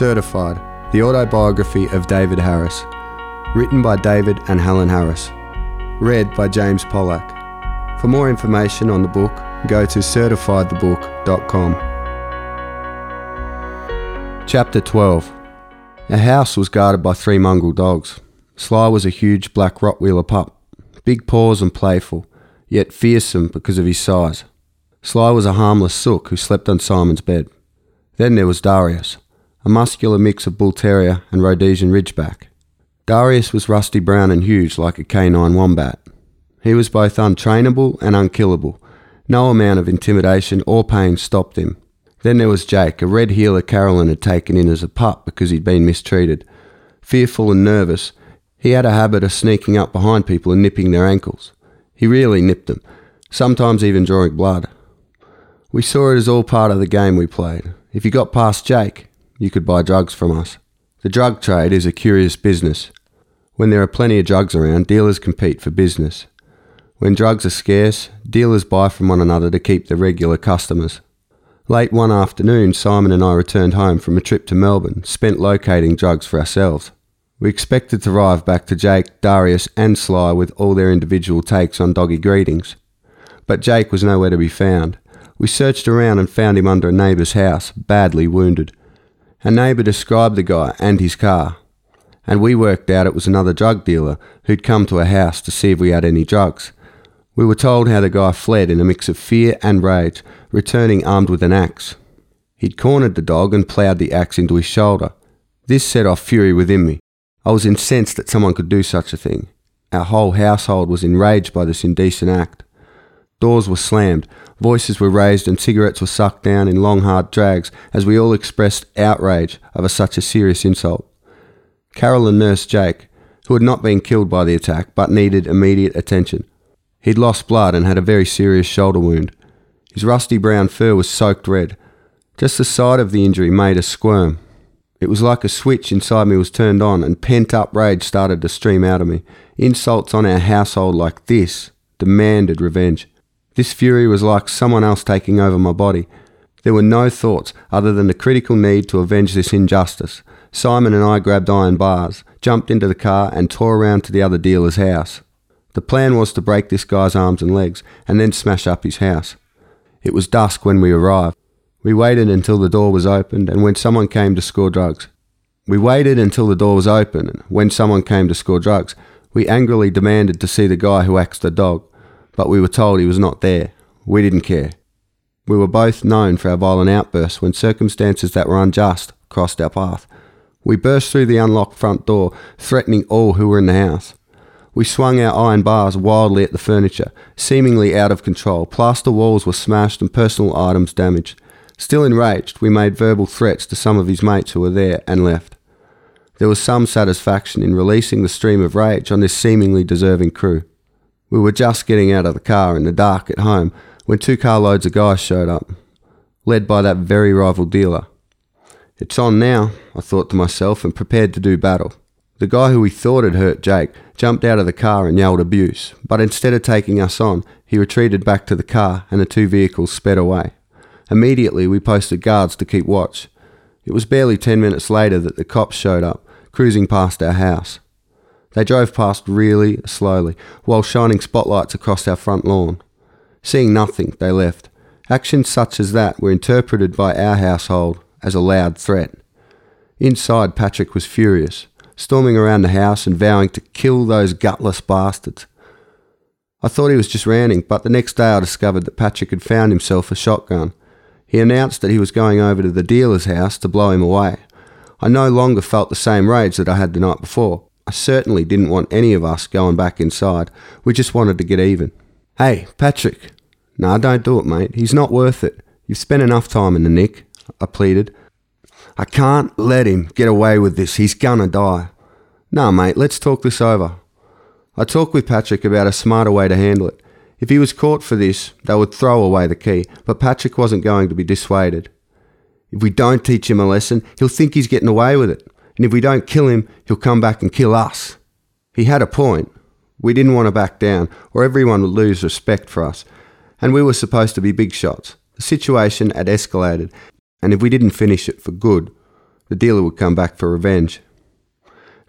Certified, the autobiography of David Harris. Written by David and Helen Harris. Read by James Pollack. For more information on the book, go to certifiedthebook.com. Chapter 12 A house was guarded by three mongrel dogs. Sly was a huge black Rottweiler pup, big paws and playful, yet fearsome because of his size. Sly was a harmless sook who slept on Simon's bed. Then there was Darius, a muscular mix of Bull Terrier and Rhodesian Ridgeback. Darius was rusty brown and huge like a canine wombat. He was both untrainable and unkillable. No amount of intimidation or pain stopped him. Then there was Jake, a red heeler Carolyn had taken in as a pup because he'd been mistreated. Fearful and nervous, he had a habit of sneaking up behind people and nipping their ankles. He really nipped them, sometimes even drawing blood. We saw it as all part of the game we played. If you got past Jake, you could buy drugs from us. The drug trade is a curious business. When there are plenty of drugs around, dealers compete for business. When drugs are scarce, dealers buy from one another to keep their regular customers. Late one afternoon, Simon and I returned home from a trip to Melbourne, spent locating drugs for ourselves. We expected to arrive back to Jake, Darius, and Sly with all their individual takes on doggy greetings. But Jake was nowhere to be found. We searched around and found him under a neighbour's house, badly wounded. A neighbour described the guy and his car, and we worked out it was another drug dealer who'd come to our house to see if we had any drugs. We were told how the guy fled in a mix of fear and rage, returning armed with an axe. He'd cornered the dog and ploughed the axe into his shoulder. This set off fury within me. I was incensed that someone could do such a thing. Our whole household was enraged by this indecent act. Doors were slammed, voices were raised, and cigarettes were sucked down in long, hard drags as we all expressed outrage over such a serious insult. Carolyn nursed Jake, who had not been killed by the attack but needed immediate attention. He'd lost blood and had a very serious shoulder wound. His rusty brown fur was soaked red. Just the sight of the injury made us squirm. It was like a switch inside me was turned on and pent up rage started to stream out of me. Insults on our household like this demanded revenge. This fury was like someone else taking over my body. There were no thoughts other than the critical need to avenge this injustice. Simon and I grabbed iron bars, jumped into the car, and tore around to the other dealer's house. The plan was to break this guy's arms and legs and then smash up his house. It was dusk when we arrived. We waited until the door was opened and when someone came to score drugs. We waited until the door was open and when someone came to score drugs, we angrily demanded to see the guy who axed the dog but we were told he was not there. We didn't care. We were both known for our violent outbursts when circumstances that were unjust crossed our path. We burst through the unlocked front door, threatening all who were in the house. We swung our iron bars wildly at the furniture, seemingly out of control. Plaster walls were smashed and personal items damaged. Still enraged, we made verbal threats to some of his mates who were there and left. There was some satisfaction in releasing the stream of rage on this seemingly deserving crew. We were just getting out of the car in the dark at home when two carloads of guys showed up, led by that very rival dealer. It's on now, I thought to myself, and prepared to do battle. The guy who we thought had hurt Jake jumped out of the car and yelled abuse, but instead of taking us on, he retreated back to the car and the two vehicles sped away. Immediately, we posted guards to keep watch. It was barely ten minutes later that the cops showed up, cruising past our house. They drove past really slowly, while shining spotlights across our front lawn. Seeing nothing, they left. Actions such as that were interpreted by our household as a loud threat. Inside, Patrick was furious, storming around the house and vowing to kill those gutless bastards. I thought he was just ranting, but the next day I discovered that Patrick had found himself a shotgun. He announced that he was going over to the dealer's house to blow him away. I no longer felt the same rage that I had the night before. I certainly didn't want any of us going back inside. We just wanted to get even. Hey, Patrick. No, don't do it, mate. He's not worth it. You've spent enough time in the nick, I pleaded. I can't let him get away with this. He's gonna die. No, mate, let's talk this over. I talked with Patrick about a smarter way to handle it. If he was caught for this, they would throw away the key, but Patrick wasn't going to be dissuaded. If we don't teach him a lesson, he'll think he's getting away with it and if we don't kill him, he'll come back and kill us. He had a point. We didn't want to back down, or everyone would lose respect for us, and we were supposed to be big shots. The situation had escalated, and if we didn't finish it for good, The dealer would come back for revenge.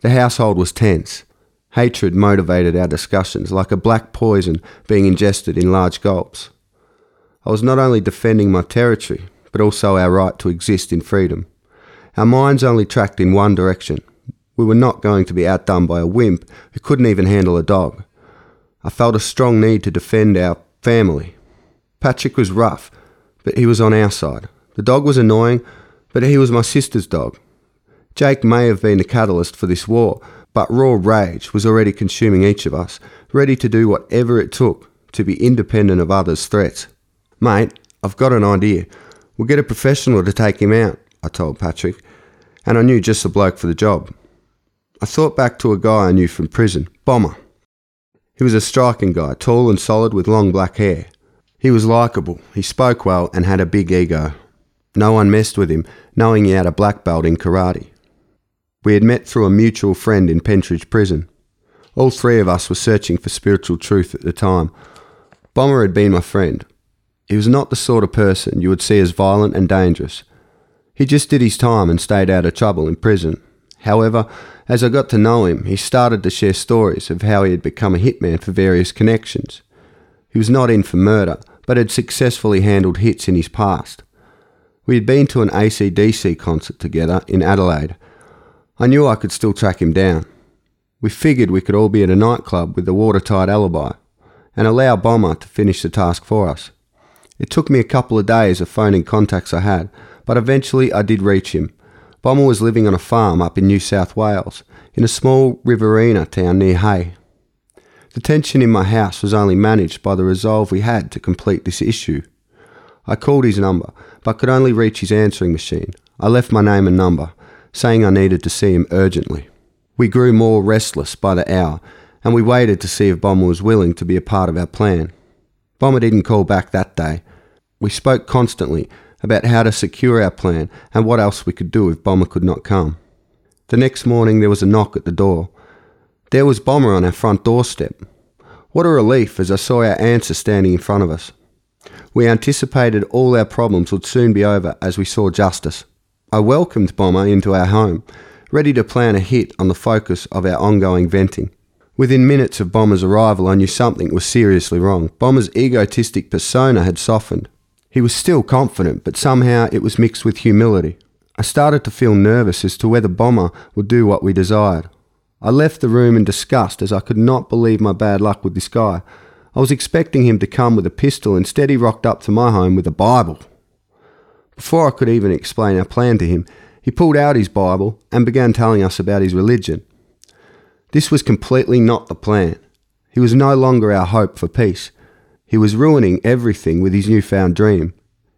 The household was tense. Hatred motivated our discussions like a black poison being ingested in large gulps. I was not only defending my territory, but also our right to exist in freedom. Our minds only tracked in one direction. We were not going to be outdone by a wimp who couldn't even handle a dog. I felt a strong need to defend our family. Patrick was rough, but he was on our side. The dog was annoying, but he was my sister's dog. Jake may have been the catalyst for this war, but raw rage was already consuming each of us, ready to do whatever it took to be independent of others' threats. Mate, I've got an idea. We'll get a professional to take him out, I told Patrick, and I knew just the bloke for the job. I thought back to a guy I knew from prison, Bomber. He was a striking guy, tall and solid with long black hair. He was likeable, he spoke well, and had a big ego. No one messed with him, knowing he had a black belt in karate. We had met through a mutual friend in Pentridge Prison. All three of us were searching for spiritual truth at the time. Bomber had been my friend. He was not the sort of person you would see as violent and dangerous. He just did his time and stayed out of trouble in prison. However, as I got to know him, he started to share stories of how he had become a hitman for various connections. He was not in for murder, but had successfully handled hits in his past. We had been to an ACDC concert together in Adelaide I knew I could still track him down. We figured we could all be at a nightclub with a watertight alibi and allow Bomber to finish the task for us. It took me a couple of days of phoning contacts I had, but eventually I did reach him. Bomber was living on a farm up in New South Wales, in a small riverina town near Hay. The tension in my house was only managed by the resolve we had to complete this issue. I called his number, but could only reach his answering machine. I left my name and number, saying I needed to see him urgently. We grew more restless by the hour, and we waited to see if Bomber was willing to be a part of our plan. Bomber didn't call back that day. We spoke constantly about how to secure our plan and what else we could do if Bomber could not come. The next morning there was a knock at the door. There was Bomber on our front doorstep. What a relief as I saw our answer standing in front of us. We anticipated all our problems would soon be over as we saw justice. I welcomed Bomber into our home, ready to plan a hit on the focus of our ongoing venting. Within minutes of Bomber's arrival, I knew something was seriously wrong. Bomber's egotistic persona had softened. He was still confident, but somehow it was mixed with humility. I started to feel nervous as to whether Bomber would do what we desired. I left the room in disgust as I could not believe my bad luck with this guy. I was expecting him to come with a pistol, instead, he rocked up to my home with a Bible. Before I could even explain our plan to him, he pulled out his Bible and began telling us about his religion. This was completely not the plan. He was no longer our hope for peace. He was ruining everything with his newfound dream.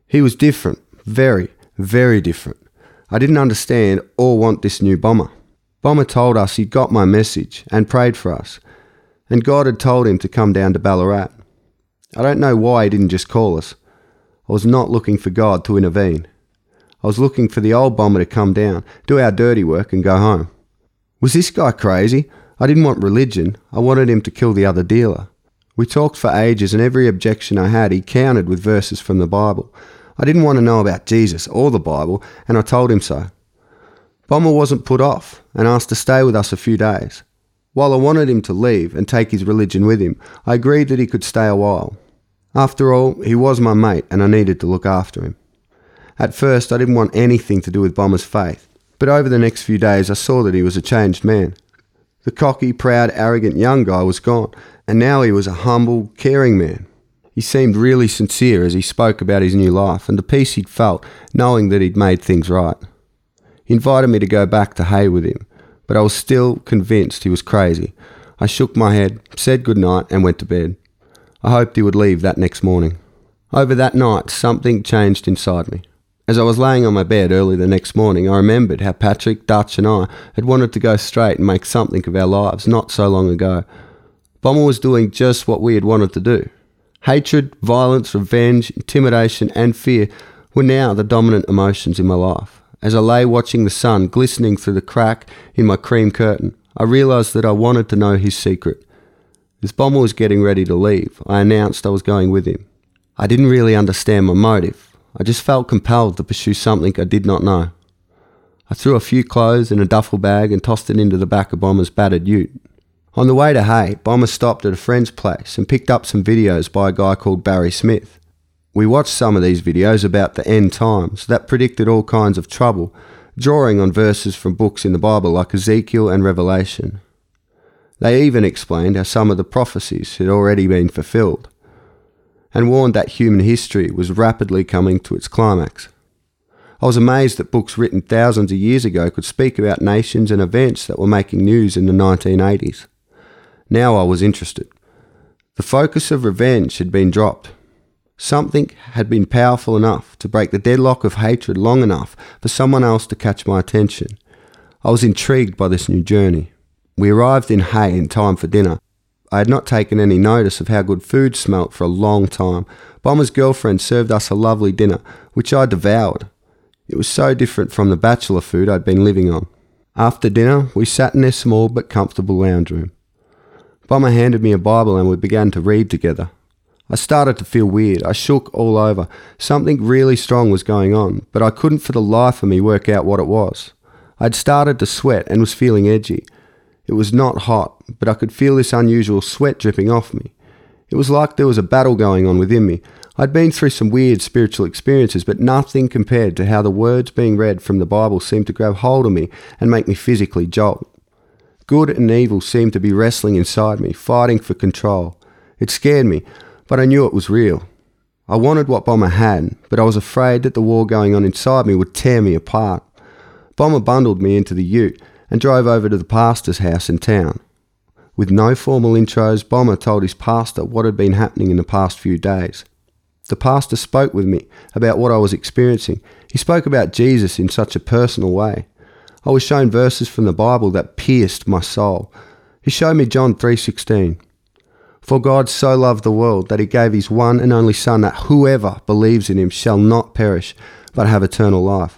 He was different, very, very different. I didn't understand or want this new bomber. Bomber told us he'd got my message and prayed for us, and God had told him to come down to Ballarat. I don't know why he didn't just call us. I was not looking for God to intervene. I was looking for the old bomber to come down, do our dirty work, and go home. Was this guy crazy? I didn't want religion. I wanted him to kill the other dealer. We talked for ages, and every objection I had, he countered with verses from the Bible. I didn't want to know about Jesus or the Bible, and I told him so. Bomber wasn't put off and asked to stay with us a few days. While I wanted him to leave and take his religion with him, I agreed that he could stay a while. After all, he was my mate and I needed to look after him. At first, I didn't want anything to do with Bomber's faith, but over the next few days, I saw that he was a changed man. The cocky, proud, arrogant young guy was gone, and now he was a humble, caring man. He seemed really sincere as he spoke about his new life and the peace he'd felt knowing that he'd made things right. He invited me to go back to Hay with him, but I was still convinced he was crazy. I shook my head, said good night, and went to bed. I hoped he would leave that next morning. Over that night, something changed inside me. As I was laying on my bed early the next morning, I remembered how Patrick, Dutch, and I had wanted to go straight and make something of our lives not so long ago. Bomber was doing just what we had wanted to do. Hatred, violence, revenge, intimidation, and fear were now the dominant emotions in my life. As I lay watching the sun glistening through the crack in my cream curtain, I realised that I wanted to know his secret. As Bomber was getting ready to leave, I announced I was going with him. I didn't really understand my motive. I just felt compelled to pursue something I did not know. I threw a few clothes in a duffel bag and tossed it into the back of Bomber's battered ute. On the way to Hay, Bomber stopped at a friend's place and picked up some videos by a guy called Barry Smith. We watched some of these videos about the end times that predicted all kinds of trouble, drawing on verses from books in the Bible like Ezekiel and Revelation. They even explained how some of the prophecies had already been fulfilled, and warned that human history was rapidly coming to its climax. I was amazed that books written thousands of years ago could speak about nations and events that were making news in the 1980s. Now I was interested. The focus of revenge had been dropped. Something had been powerful enough to break the deadlock of hatred long enough for someone else to catch my attention. I was intrigued by this new journey. We arrived in Hay in time for dinner. I had not taken any notice of how good food smelt for a long time. Bomber's girlfriend served us a lovely dinner, which I devoured. It was so different from the bachelor food I'd been living on. After dinner, we sat in their small but comfortable lounge room. Bomber handed me a Bible and we began to read together. I started to feel weird. I shook all over. Something really strong was going on, but I couldn't for the life of me work out what it was. I'd started to sweat and was feeling edgy. It was not hot, but I could feel this unusual sweat dripping off me. It was like there was a battle going on within me. I'd been through some weird spiritual experiences, but nothing compared to how the words being read from the Bible seemed to grab hold of me and make me physically jolt. Good and evil seemed to be wrestling inside me, fighting for control. It scared me, but I knew it was real. I wanted what Bomber had, but I was afraid that the war going on inside me would tear me apart. Bomber bundled me into the ute and drove over to the pastor's house in town. With no formal intros, Bomber told his pastor what had been happening in the past few days. The pastor spoke with me about what I was experiencing. He spoke about Jesus in such a personal way. I was shown verses from the Bible that pierced my soul. He showed me John 3:16. For God so loved the world that he gave his one and only son that whoever believes in him shall not perish but have eternal life.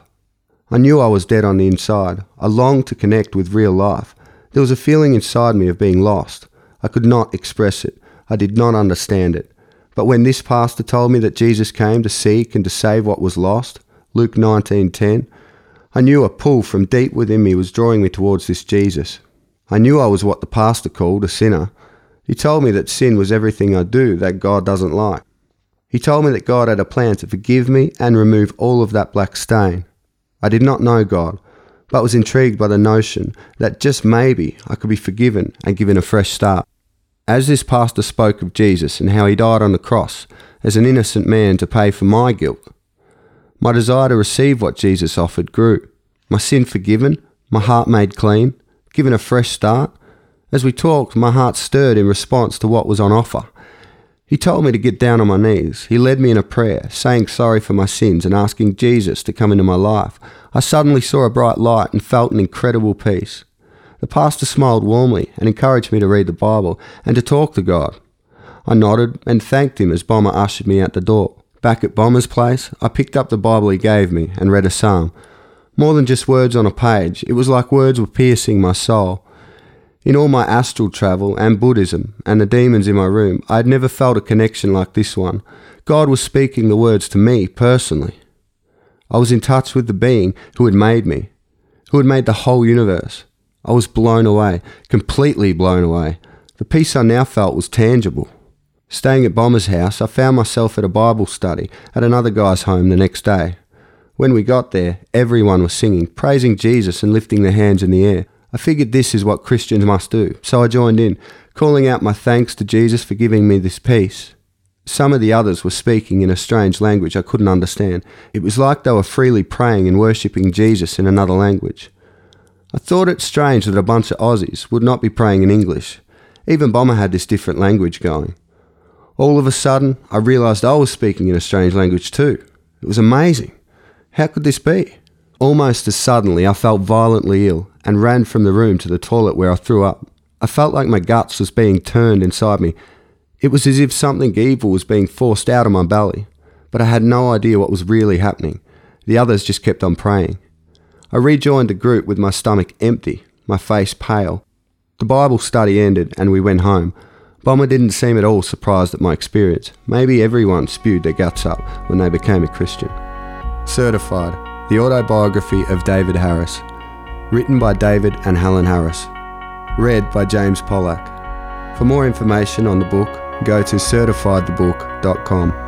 I knew I was dead on the inside. I longed to connect with real life. There was a feeling inside me of being lost. I could not express it. I did not understand it. But when this pastor told me that Jesus came to seek and to save what was lost, Luke 19:10, I knew a pull from deep within me was drawing me towards this Jesus. I knew I was what the pastor called a sinner. He told me that sin was everything I do that God doesn't like. He told me that God had a plan to forgive me and remove all of that black stain. I did not know God, but was intrigued by the notion that just maybe I could be forgiven and given a fresh start. As this pastor spoke of Jesus and how he died on the cross as an innocent man to pay for my guilt, my desire to receive what Jesus offered grew. My sin forgiven, my heart made clean, given a fresh start. As we talked, my heart stirred in response to what was on offer. He told me to get down on my knees. He led me in a prayer, saying sorry for my sins and asking Jesus to come into my life. I suddenly saw a bright light and felt an incredible peace. The pastor smiled warmly and encouraged me to read the Bible and to talk to God. I nodded and thanked him as Bomber ushered me out the door. Back at Bomber's place, I picked up the Bible he gave me and read a psalm. More than just words on a page, it was like words were piercing my soul. In all my astral travel and Buddhism and the demons in my room, I had never felt a connection like this one. God was speaking the words to me personally. I was in touch with the being who had made me, who had made the whole universe. I was blown away, completely blown away. The peace I now felt was tangible. Staying at Bomber's house, I found myself at a Bible study at another guy's home the next day. When we got there, everyone was singing, praising Jesus and lifting their hands in the air. I figured this is what Christians must do, so I joined in, calling out my thanks to Jesus for giving me this peace. Some of the others were speaking in a strange language I couldn't understand. It was like they were freely praying and worshipping Jesus in another language. I thought it strange that a bunch of Aussies would not be praying in English. Even Bomber had this different language going. All of a sudden, I realised I was speaking in a strange language too. It was amazing. How could this be? Almost as suddenly, I felt violently ill and ran from the room to the toilet where I threw up. I felt like my guts was being turned inside me. It was as if something evil was being forced out of my belly, but I had no idea what was really happening. The others just kept on praying. I rejoined the group with my stomach empty, my face pale. The Bible study ended and we went home. Bomber didn't seem at all surprised at my experience. Maybe everyone spewed their guts up when they became a Christian. Certified. The Autobiography of David Harris, written by David and Helen Harris, read by James Pollack. For more information on the book, go to certifiedthebook.com.